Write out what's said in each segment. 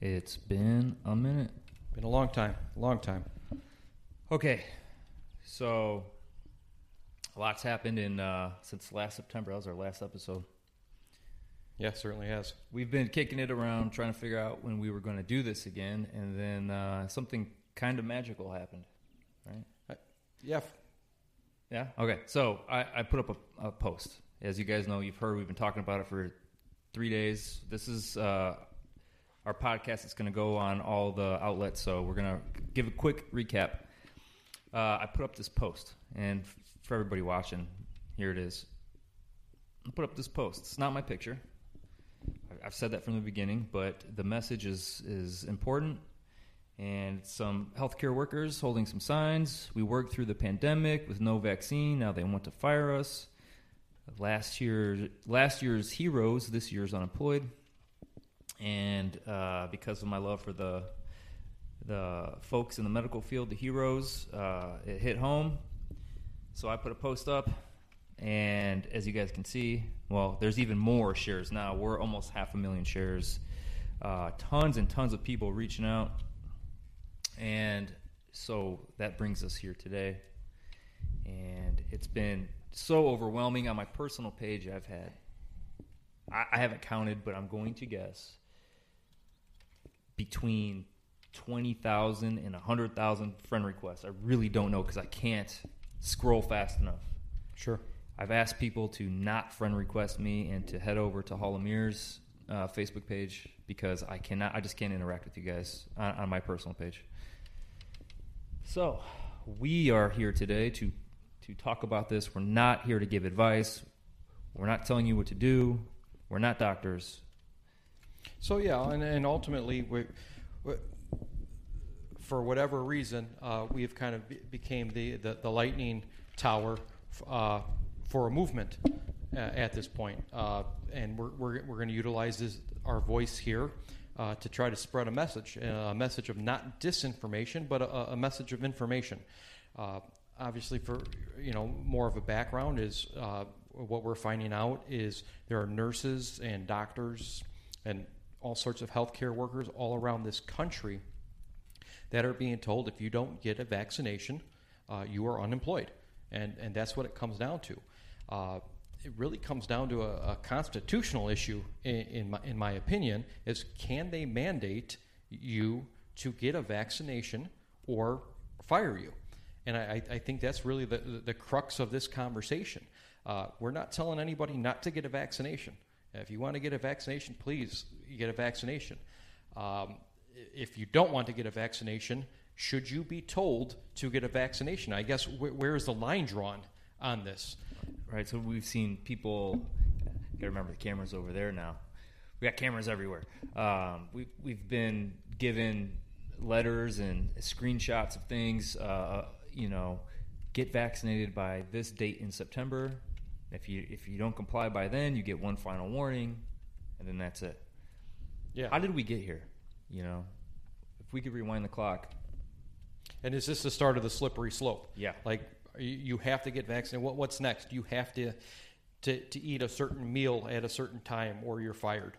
It's been a minute. Been a long time, long time. Okay, so a lot's happened in uh, since last September. That was our last episode. Yeah, certainly has. We've been kicking it around, trying to figure out when we were going to do this again, and then uh, something kind of magical happened, right? Yeah, Yeah. Okay. So I, I put up a, a post. As you guys know, you've heard we've been talking about it for three days. This is uh, our podcast. It's going to go on all the outlets. So we're going to give a quick recap. Uh, I put up this post, and for everybody watching, here it is. I put up this post. It's not my picture. I've said that from the beginning, but the message is is important and some healthcare workers holding some signs. We worked through the pandemic with no vaccine. Now they want to fire us. Last year, last year's heroes, this year's unemployed. And uh, because of my love for the the folks in the medical field, the heroes, uh, it hit home. So I put a post up, and as you guys can see, well, there's even more shares now. We're almost half a million shares. Uh, tons and tons of people reaching out. And so that brings us here today. And it's been so overwhelming on my personal page. I've had, I, I haven't counted, but I'm going to guess between 20,000 and 100,000 friend requests. I really don't know because I can't scroll fast enough. sure. I've asked people to not friend request me and to head over to Hall of Mirrors uh, Facebook page because I cannot, I just can't interact with you guys on, on my personal page. So, we are here today to to talk about this. We're not here to give advice. We're not telling you what to do. We're not doctors. So yeah, and, and ultimately, we, we, for whatever reason, uh, we have kind of be, became the, the, the lightning tower uh, for a movement uh, at this point, uh, and we're, we're, we're going to utilize this, our voice here. Uh, to try to spread a message, a message of not disinformation, but a, a message of information. Uh, obviously, for you know more of a background is what we're finding out is there are nurses and doctors and all sorts of healthcare workers all around this country that are being told if you don't get a vaccination, uh, you are unemployed, and and that's what it comes down to. Uh, it really comes down to a, a constitutional issue, in, in my in my opinion, is can they mandate you to get a vaccination or fire you? And I, I think that's really the, the, crux of this conversation. Uh, we're not telling anybody not to get a vaccination. If you want to get a vaccination, please get a vaccination. Um, if you don't want to get a vaccination, should you be told to get a vaccination? I guess wh- where is the line drawn on this? Right. So we've seen people. You remember the cameras over there now. We got cameras everywhere. Um, we we've been given letters and screenshots of things. Uh, you know, get vaccinated by this date in September. If you if you don't comply by then, you get one final warning, and then that's it. Yeah. How did we get here? You know, if we could rewind the clock. And is this the start of the slippery slope? Yeah. Like you- have to get vaccinated. What, what's next? You have to, to to eat a certain meal at a certain time, or you're fired.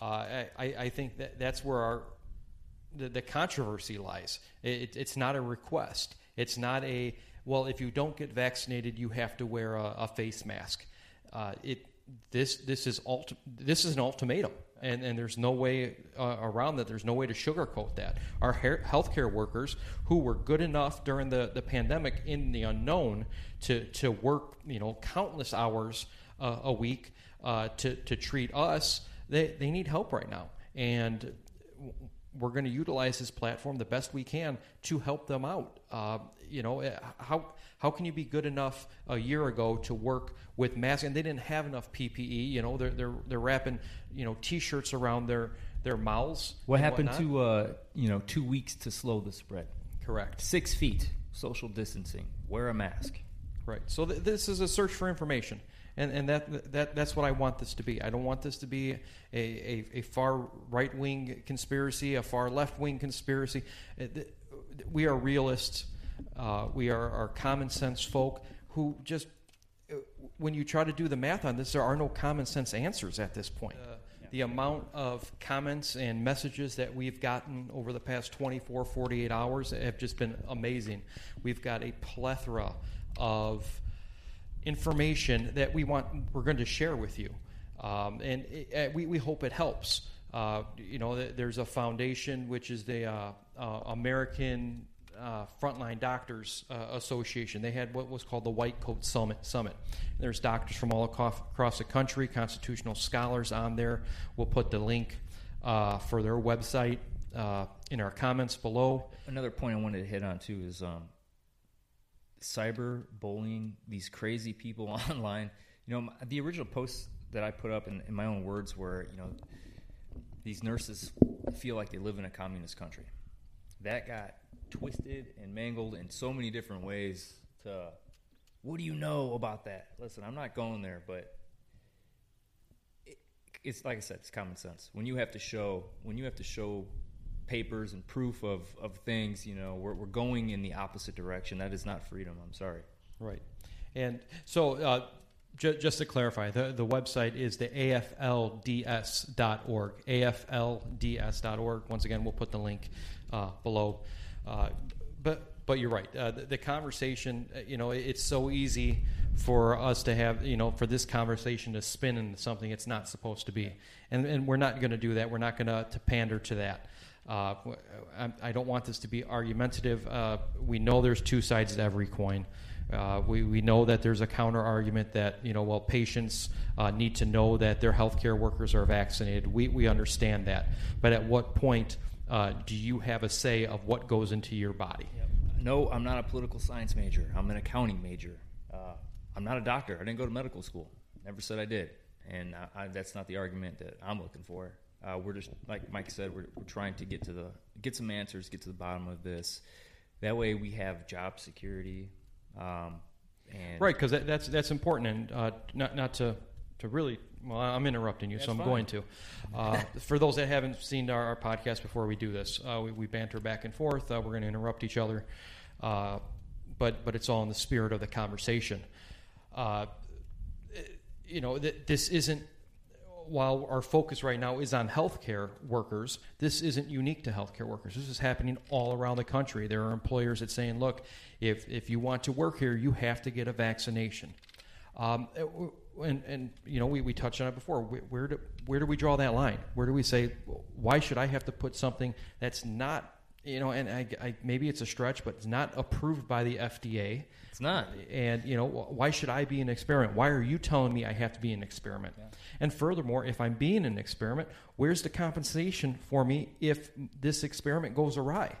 Uh, I, I I think that that's where our the, the controversy lies. It, it's not a request. It's not a well. If you don't get vaccinated, you have to wear a, a face mask. Uh, it this this is ult- this is an ultimatum, and and there's no way uh, around that. There's no way to sugarcoat that. Our hair, healthcare workers who were good enough during the, the pandemic in the unknown to to work you know countless hours uh, a week uh, to to treat us, they they need help right now, and we're going to utilize this platform the best we can to help them out. Uh, you know, eh, how how can you be good enough a year ago to work with masks and they didn't have enough PPE? You know, they're they're they're wrapping you know t-shirts around their their mouths. What happened whatnot. to uh, you know two weeks to slow the spread? correct? Six feet, social distancing, wear a mask. Right. So th- this is a search for information, and and that that that's what I want this to be. I don't want this to be a a, a far right wing conspiracy, a far left wing conspiracy. Uh, We are realists. Uh, we are, are common sense folk who just. uh, When you try to do the math on this, there are no common sense answers at this point. Yeah. the amount of comments and messages that we've gotten over the past 24, 48 hours have just been amazing. We've got a plethora of information that we want we're going to share with you, um, and it, uh, we, we hope it helps. Uh, you know, there's a foundation which is the uh, uh, American uh, Frontline Doctors uh, Association. They had what was called the White Coat Summit. Summit. There's doctors from all across the country, constitutional scholars on there. We'll put the link for their website in our comments below. Another point I wanted to hit on too is um, cyber bullying. These crazy people online. You know, the original post that I put up in, in my own words were, you know, these nurses feel like they live in a communist country. That got twisted and mangled in so many different ways to what do you know about that? Listen, I'm not going there, but it, it's like I said, it's common sense. When you have to show when you have to show papers and proof of, of things, you know, we're, we're going in the opposite direction. That is not freedom. I'm sorry. Right. And so uh, just to clarify, the, the website is the aflds.org. aflds.org. Once again, we'll put the link uh, below. Uh, but but you're right. Uh, the, the, conversation, uh, you know, it's so easy for us to have, you know, for this conversation to spin into something it's not supposed to be, and and we're not going to do that. We're not going to pander to that. Uh, I, I, don't want this to be argumentative. Uh, we know there's two sides to every coin. Uh, we, we know that there's a counter argument that, you know, well, patients uh, need to know that their healthcare workers are vaccinated. We, we understand that. But at what point uh, do you have a say of what goes into your body? Yep. No, I'm not a political science major. I'm an accounting major. Uh, I'm not a doctor. I didn't go to medical school. Never said I did. And I, I, that's not the argument that I'm looking for. Uh, we're just, like Mike said, we're, we're trying to get to the get some answers, get to the bottom of this. That way, we have job security um, right, because that, that's that's important, and uh, not not to to really. Well, I'm interrupting you, that's so I'm fine. going to. Uh, for those that haven't seen our, our podcast before we do this, uh, we, we, banter back and forth. Uh, we're going to interrupt each other, uh, but but it's all in the spirit of the conversation. Uh, you know, th- this isn't while our focus right now is on healthcare workers, this isn't unique to healthcare workers. This is happening all around the country. There are employers that saying, "Look, if if you want to work here, you have to get a vaccination." Um, and, and you know we, we touched on it before. Where, where do where do we draw that line? Where do we say why should I have to put something that's not you know, and I, I, maybe it's a stretch, but it's not approved by the FDA. It's not. And you know, why should I be an experiment? Why are you telling me I have to be an experiment? Yeah. And furthermore, if I'm being an experiment, where's the compensation for me if this experiment goes awry?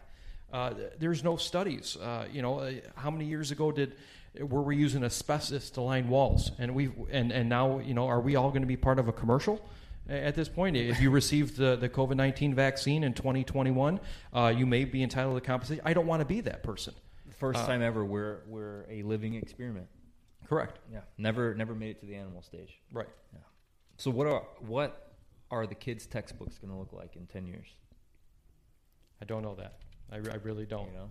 Uh, there's no studies. Uh, you know, uh, how many years ago did were we using asbestos to line walls? And we and and now you know, are we all going to be part of a commercial? At this point. If you received the, the COVID 19 vaccine in 2021, uh, you may be entitled to compensation. I don't want to be that person. First uh, time ever, we're, we're a living experiment. Correct. Yeah. Never never made it to the animal stage. Right. Yeah. So what are what are the kids' textbooks going to look like in 10 years? I don't know that. I, I really don't. You know,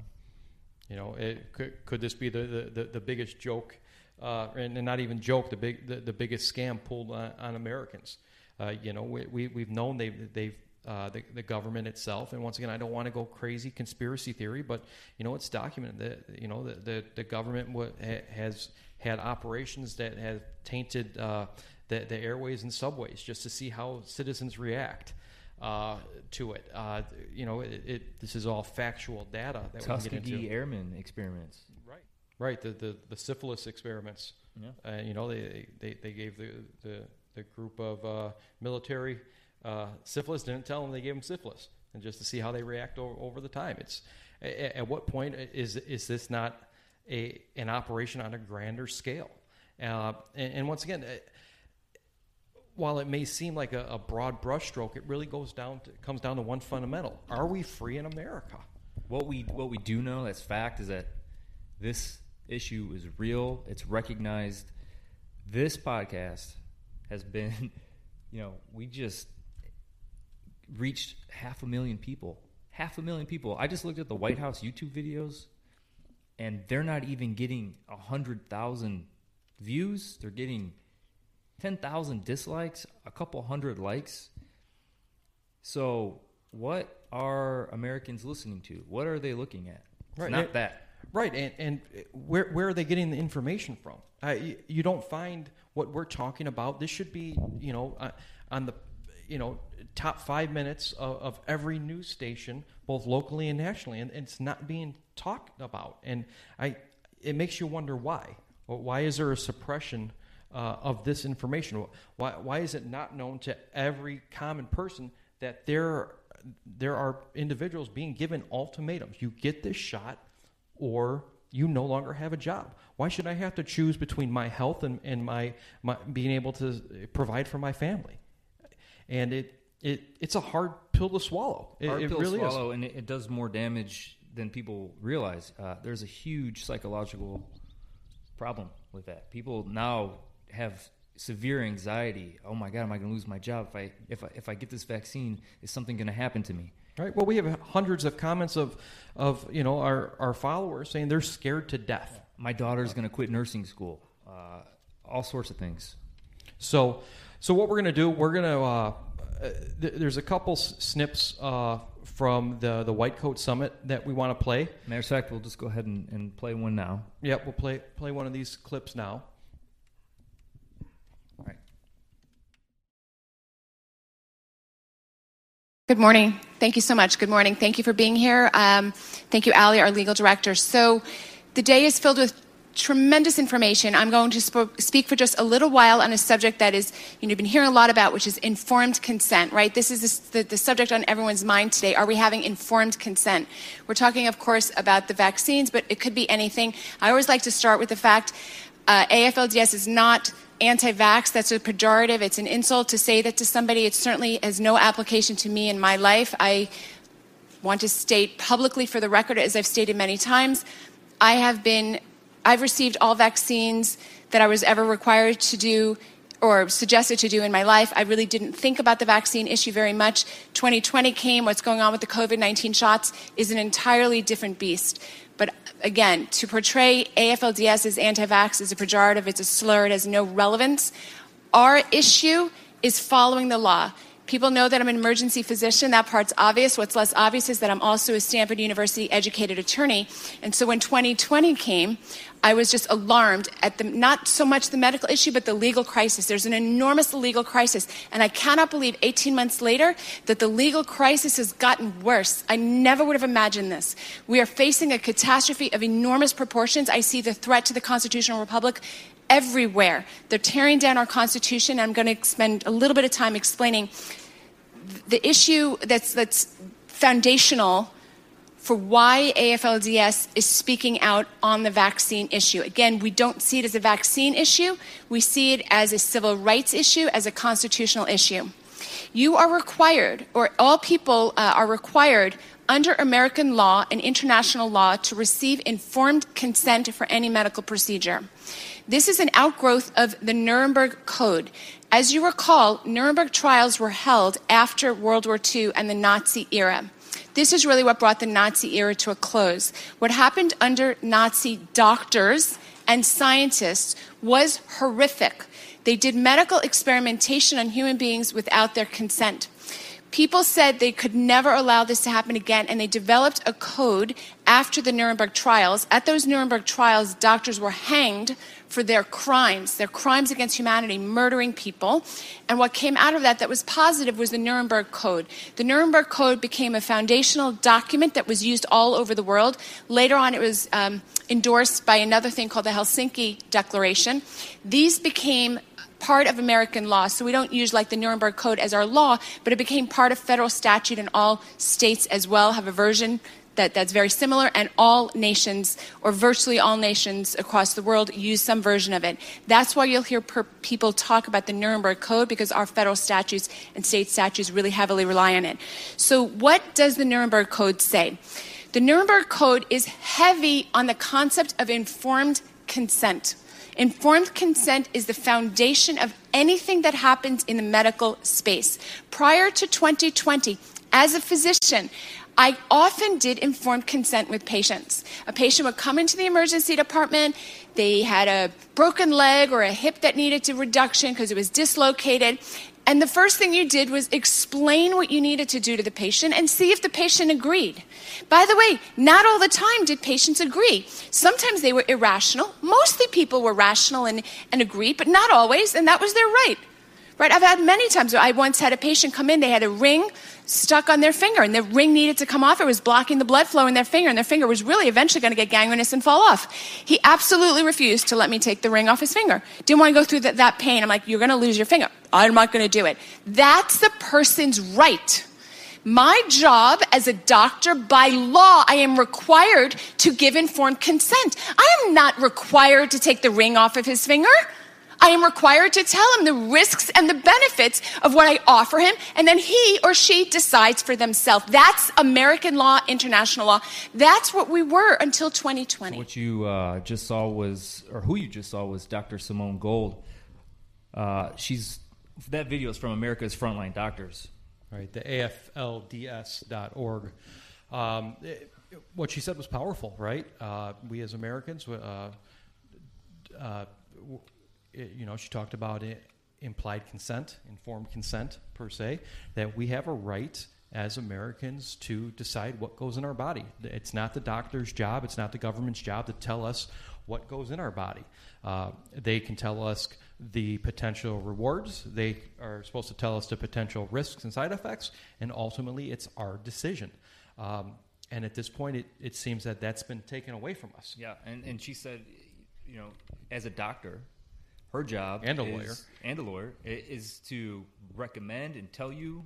you know it, could, could this be the, the, the, the biggest joke, uh, and, and, not even joke, the, big, the, the biggest scam pulled on, on Americans? Uh, you know, we, we, we've known they've, they've uh, the, the government itself. And once again, I don't want to go crazy conspiracy theory, but you know, it's documented that you know the the, the government w- ha- has had operations that have tainted uh, the, the airways and subways just to see how citizens react. Uh, to it, uh, you know, it, it, this is all factual data that Tuskegee we can get into. Airmen experiments, right? Right. The the, the syphilis experiments. Yeah. Uh, you know, they, they they gave the the the group of uh, military uh, syphilis didn't tell them they gave them syphilis, and just to see how they react over, over the time. It's at, at what point is is this not a an operation on a grander scale? Uh, and, and, once again, uh, while it may seem like a, a, broad brushstroke, it really goes down to, comes down to one fundamental: Are we free in America? What we what we do know as fact is that this issue is real. It's recognized. This podcast has been, you know, we just reached half a million people. Half a million people. I just looked at the White House YouTube videos, and they're not even getting a hundred thousand views. They're getting ten thousand dislikes, a couple hundred likes. So, what are Americans listening to? What are they looking at? It's Right, not and- that. Right, and, and where where are they getting the information from? Uh, you, don't find what we're talking about. This should be, you know, uh, on the, you know, top five minutes of, of every news station, both locally and nationally, and, it's not being talked about. And I, it makes you wonder why. Why is there a suppression uh, of this information? Why why is it not known to every common person that there there are individuals being given ultimatums? You get this shot or you no longer have a job. Why should I have to choose between my health and, and my, my being able to provide for my family? And it, it it's a hard pill to swallow. It, Hard it pill to really swallow, and it, it does more damage than people realize. Uh, there's a huge psychological problem with that. People now have severe anxiety. Oh my God, am I going to lose my job if I if I, if I get this vaccine? Is something going to happen to me? Is. Right. Well, we have hundreds of comments of of you know our our followers saying they're scared to death. My daughter's going to quit nursing school. Uh, all sorts of things. So, so what we're going to do, we're going to. Uh, uh, th- there's a couple s- snips uh, from the the White Coat Summit that we want to play. Matter of fact, we'll just go ahead and, and play one now. Yep, we'll play play one of these clips now. All right. Good morning. Thank you so much. Good morning. Thank you for being here. Um, thank you, Ali, our legal director. So, the day is filled with tremendous information. I'm going to sp- speak for just a little while on a subject that is, you know, you've been hearing a lot about, which is informed consent, right? This is the, the, the subject on everyone's mind today. Are we having informed consent? We're talking, of course, about the vaccines, but it could be anything. I always like to start with the fact uh, AFLDS is not anti vax. That's a pejorative. It's an insult to say that to somebody. It certainly has no application to me in my life. I want to state publicly for the record, as I've stated many times, I have been, I've received all vaccines that I was ever required to do or suggested to do in my life. I really didn't think about the vaccine issue very much. 2020 came, what's going on with the COVID 19 shots is an entirely different beast. But again, to portray AFLDS as anti vax is a pejorative, it's a slur, it has no relevance. Our issue is following the law. People know that I'm an emergency physician. That part's obvious. What's less obvious is that I'm also a Stanford University educated attorney. And so when 2020 came, I was just alarmed at the, not so much the medical issue, but the legal crisis. There's an enormous legal crisis. And I cannot believe 18 months later that the legal crisis has gotten worse. I never would have imagined this. We are facing a catastrophe of enormous proportions. I see the threat to the constitutional republic everywhere. They're tearing down our Constitution. I'm going to spend a little bit of time explaining the issue that's, that's foundational for why AFLDS is speaking out on the vaccine issue. Again, we don't see it as a vaccine issue, we see it as a civil rights issue, as a constitutional issue. You are required, or all people uh, are required under American law and international law to receive informed consent for any medical procedure. This is an outgrowth of the Nuremberg Code. As you recall, Nuremberg trials were held after World War II and the Nazi era. This is really what brought the Nazi era to a close. What happened under Nazi doctors and scientists was horrific. They did medical experimentation on human beings without their consent. People said they could never allow this to happen again, and they developed a code after the Nuremberg trials. At those Nuremberg trials, doctors were hanged for their crimes, their crimes against humanity, murdering people. And what came out of that that was positive was the Nuremberg Code. The Nuremberg Code became a foundational document that was used all over the world. Later on, it was um, endorsed by another thing called the Helsinki Declaration. These became part of American law. So we don't use like the Nuremberg Code as our law, but it became part of federal statute, and all states as well have a version that, that's very similar, and all nations, or virtually all nations across the world, use some version of it. That's why you'll hear per- people talk about the Nuremberg Code because our federal statutes and state statutes really heavily rely on it. So, what does the Nuremberg Code say? The Nuremberg Code is heavy on the concept of informed consent. Informed consent is the foundation of anything that happens in the medical space. Prior to 2020, as a physician, I often did informed consent with patients. A patient would come into the emergency department, they had a broken leg or a hip that needed a reduction because it was dislocated, And the first thing you did was explain what you needed to do to the patient and see if the patient agreed. By the way, not all the time did patients agree. Sometimes they were irrational. Mostly people were rational and, and agreed, but not always, and that was their right. Right? I've had many times. I once had a patient come in, they had a ring stuck on their finger, and the ring needed to come off. It was blocking the blood flow in their finger, and their finger was really eventually going to get gangrenous and fall off. He absolutely refused to let me take the ring off his finger. Didn't want to go through that, that pain. I'm like, you're going to lose your finger. I'm not going to do it. That's the person's right. My job as a doctor, by law, I am required to give informed consent. I am not required to take the ring off of his finger. I am required to tell him the risks and the benefits of what I offer him, and then he or she decides for themselves. That's American law, international law. That's what we were until 2020. What you uh, just saw was, or who you just saw was Dr. Simone Gold. Uh, she's that video is from America's Frontline Doctors. Right, the AFLDS.org. Um, it, what she said was powerful, right? Uh, we as Americans, uh, uh, it, you know, she talked about it, implied consent, informed consent per se, that we have a right as Americans to decide what goes in our body. It's not the doctor's job, it's not the government's job to tell us what goes in our body. Uh, they can tell us the potential rewards, they are supposed to tell us the potential risks and side effects, and ultimately it's our decision. Um, and at this point, it, it seems that that's been taken away from us. Yeah, and, and she said, you know, as a doctor, her job and a is, lawyer and a lawyer is to recommend and tell you,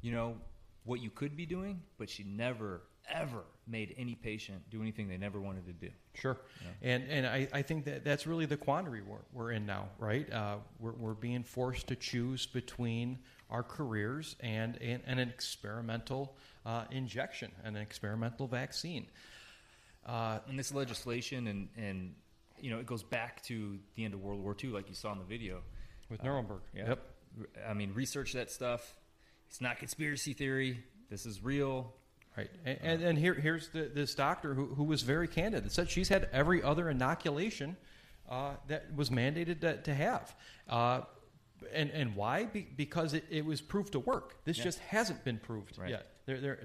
you know, what you could be doing, but she never ever made any patient do anything they never wanted to do. Sure, yeah. and and I, I think that that's really the quandary we're, we're in now, right? Uh, we're, we're being forced to choose between our careers and and, and an experimental uh, injection and an experimental vaccine. Uh, and this legislation and and you know, it goes back to the end of World War II, like you saw in the video with Nuremberg. Uh, yeah. Yep. I mean, research that stuff. It's not conspiracy theory. This is real. Right. And, and, and here, here's the, this doctor who, who was very candid. It said she's had every other inoculation uh, that was mandated to, to have. Uh, and, and why? Be, because it, it was proved to work. This yeah. just hasn't been proved right. yet. There, there,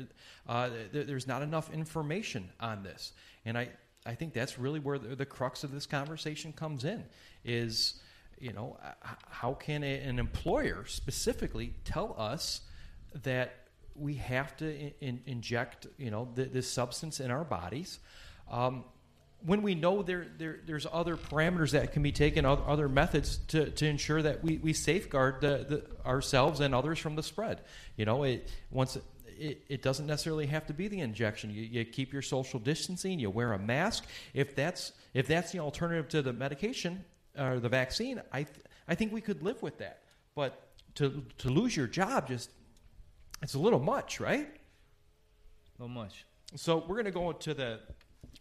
uh, there, there's not enough information on this. And I, I think that's really where the, the crux of this conversation comes in is, you know, how can a, an employer specifically tell us that we have to in, in, inject, you know, the, this substance in our bodies um, when we know there, there, there's other parameters that can be taken, other methods to, to ensure that we, we safeguard the, the, ourselves and others from the spread. You know, it, once it, it doesn't necessarily have to be the injection. You, you keep your social distancing. You wear a mask. If that's if that's the alternative to the medication or the vaccine, I th- I think we could live with that. But to to lose your job just it's a little much, right? A little much. So we're going to go to the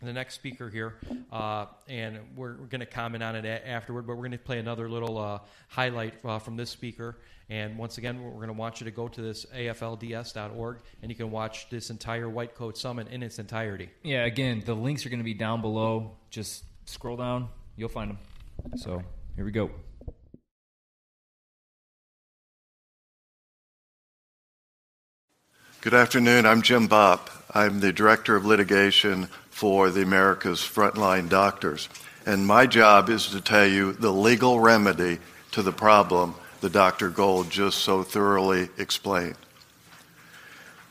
the next speaker here, uh, and we're, we're going to comment on it a- afterward. But we're going to play another little uh, highlight uh, from this speaker. And once again, we're going to want you to go to this aflds.org, and you can watch this entire White Coat Summit in its entirety. Yeah, again, the links are going to be down below. Just scroll down, you'll find them. So here we go. Good afternoon. I'm Jim Bopp. I'm the Director of Litigation for the America's Frontline Doctors. And my job is to tell you the legal remedy to the problem that Dr. Gold just so thoroughly explained.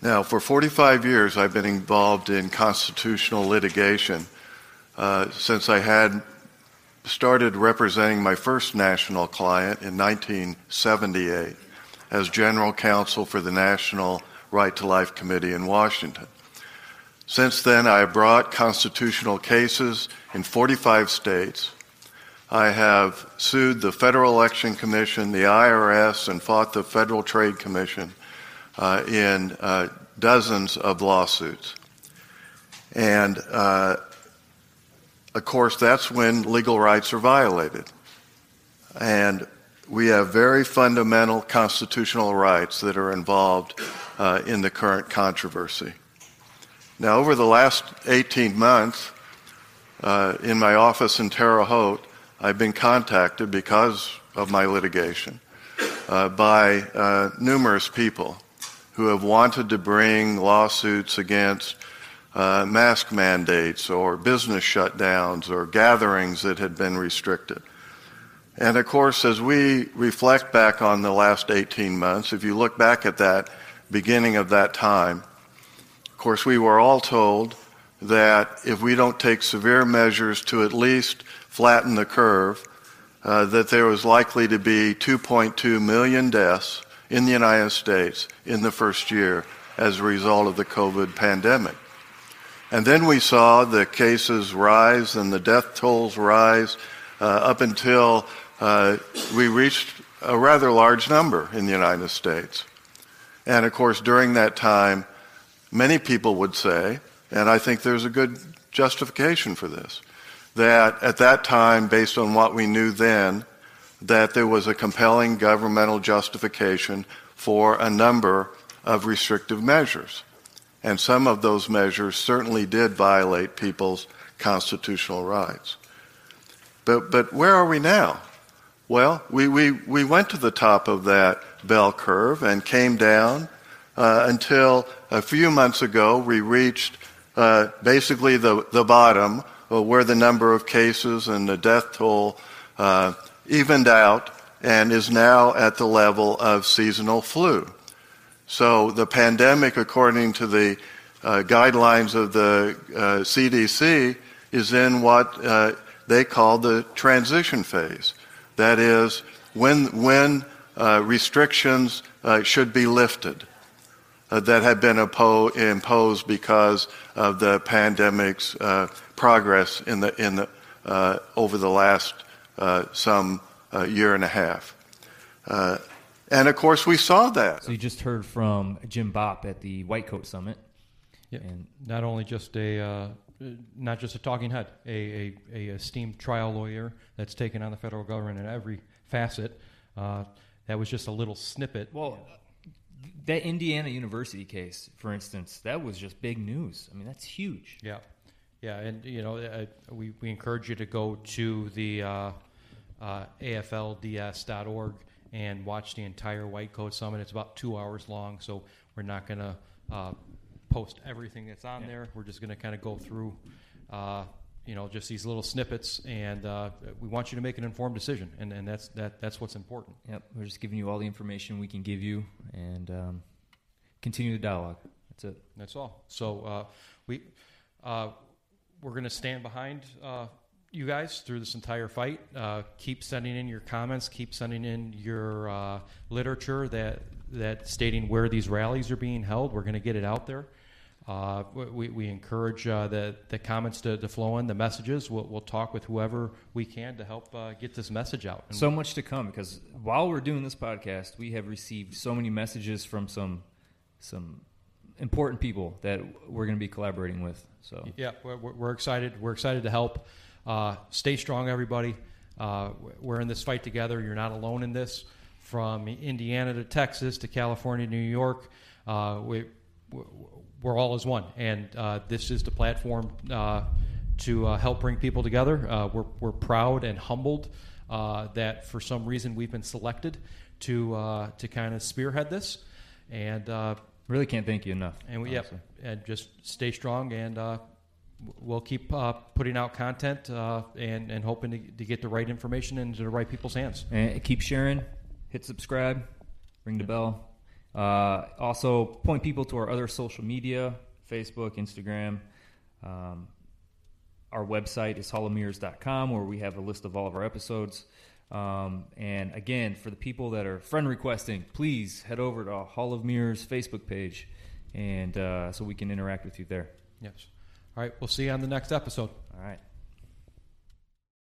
Now, for 45 years, I've been involved in constitutional litigation uh, since I had started representing my first national client in 1978 as general counsel for the National Right to Life Committee in Washington. Since then, I have brought constitutional cases in 45 states. I have sued the Federal Election Commission, the IRS, and fought the Federal Trade Commission uh, in uh, dozens of lawsuits. And uh, of course, that's when legal rights are violated. And we have very fundamental constitutional rights that are involved uh, in the current controversy. Now, over the last 18 months, uh, in my office in Terre Haute, I've been contacted because of my litigation uh, by uh, numerous people who have wanted to bring lawsuits against uh, mask mandates or business shutdowns or gatherings that had been restricted. And of course, as we reflect back on the last 18 months, if you look back at that beginning of that time, course, we were all told that if we don't take severe measures to at least flatten the curve, uh, that there was likely to be 2.2 million deaths in the United States in the first year as a result of the COVID pandemic. And then we saw the cases rise and the death tolls rise uh, up until uh, we reached a rather large number in the United States. And of course, during that time, many people would say, and I think there's a good justification for this, that at that time, based on what we knew then, that there was a compelling governmental justification for a number of restrictive measures. And some of those measures certainly did violate people's constitutional rights. But, but where are we now? Well, we, we, we went to the top of that bell curve and came down until a few months ago we reached uh, basically the, bottom uh, where the number of cases and the death toll uh, evened out and is now at the level of seasonal flu. So the pandemic, according to the uh, guidelines of the uh, CDC, is in what uh, they call the transition phase. That is, when, when uh, restrictions uh, should be lifted uh, Uh, that have been oppo- imposed because of the pandemic's uh, progress in the, in the, uh, over the last some year and a half. And of course, we saw that. So you just heard from Jim Bopp at the White Coat Summit. Yeah. And not only just a uh, not just a talking head, a, a, a, esteemed trial lawyer that's taken on the federal government in every facet. Uh, that was just a little snippet. Well, that Indiana University case, for instance, that was just big news. I mean, that's huge. Yeah, yeah, and you know, uh, we we encourage you to go to the uh, uh AFLDS.org and watch the entire White Coat Summit. It's about two hours long, so we're not going to uh, post everything that's on yeah. there. We're just going to kind of go through, uh, you know, just these little snippets, and uh, we want you to make an informed decision, and, and that's that that's what's important. Yep, we're just giving you all the information we can give you, and um, continue the dialogue. That's it. That's all. So uh, we uh, we're going to stand behind uh, you guys through this entire fight. Uh, keep sending in your comments. Keep sending in your uh, literature that that stating where these rallies are being held. We're going to get it out there. Uh, we, we encourage uh, the, the comments to, to flow in, the messages. We'll, we'll talk with whoever we can to help uh, get this message out. And so much to come because while we're doing this podcast, we have received so many messages from some some important people that we're going to be collaborating with. So yeah, we're, we're excited. We're excited to help. Uh, stay strong, everybody. Uh, we're in this fight together. You're not alone in this. From Indiana to Texas to California, New York, uh, we, we're all as one. And uh, this is the platform uh, to uh, help bring people together. we're, we're proud and humbled that for some reason we've been selected to, to kind of spearhead this. And really can't thank you enough. And we, yeah, and just stay strong and we'll keep uh, putting out content uh, and, and hoping to, to, get the right information into the right people's hands. And keep sharing, hit subscribe, ring the bell. Uh, also, point people to our other social media Facebook, Instagram. Um, our website is hallofmirrors.com where we have a list of all of our episodes. Um, and again, for the people that are friend requesting, please head over to Hall of Mirrors Facebook page and uh, so we can interact with you there. Yes. All right, we'll see you on the next episode. All right.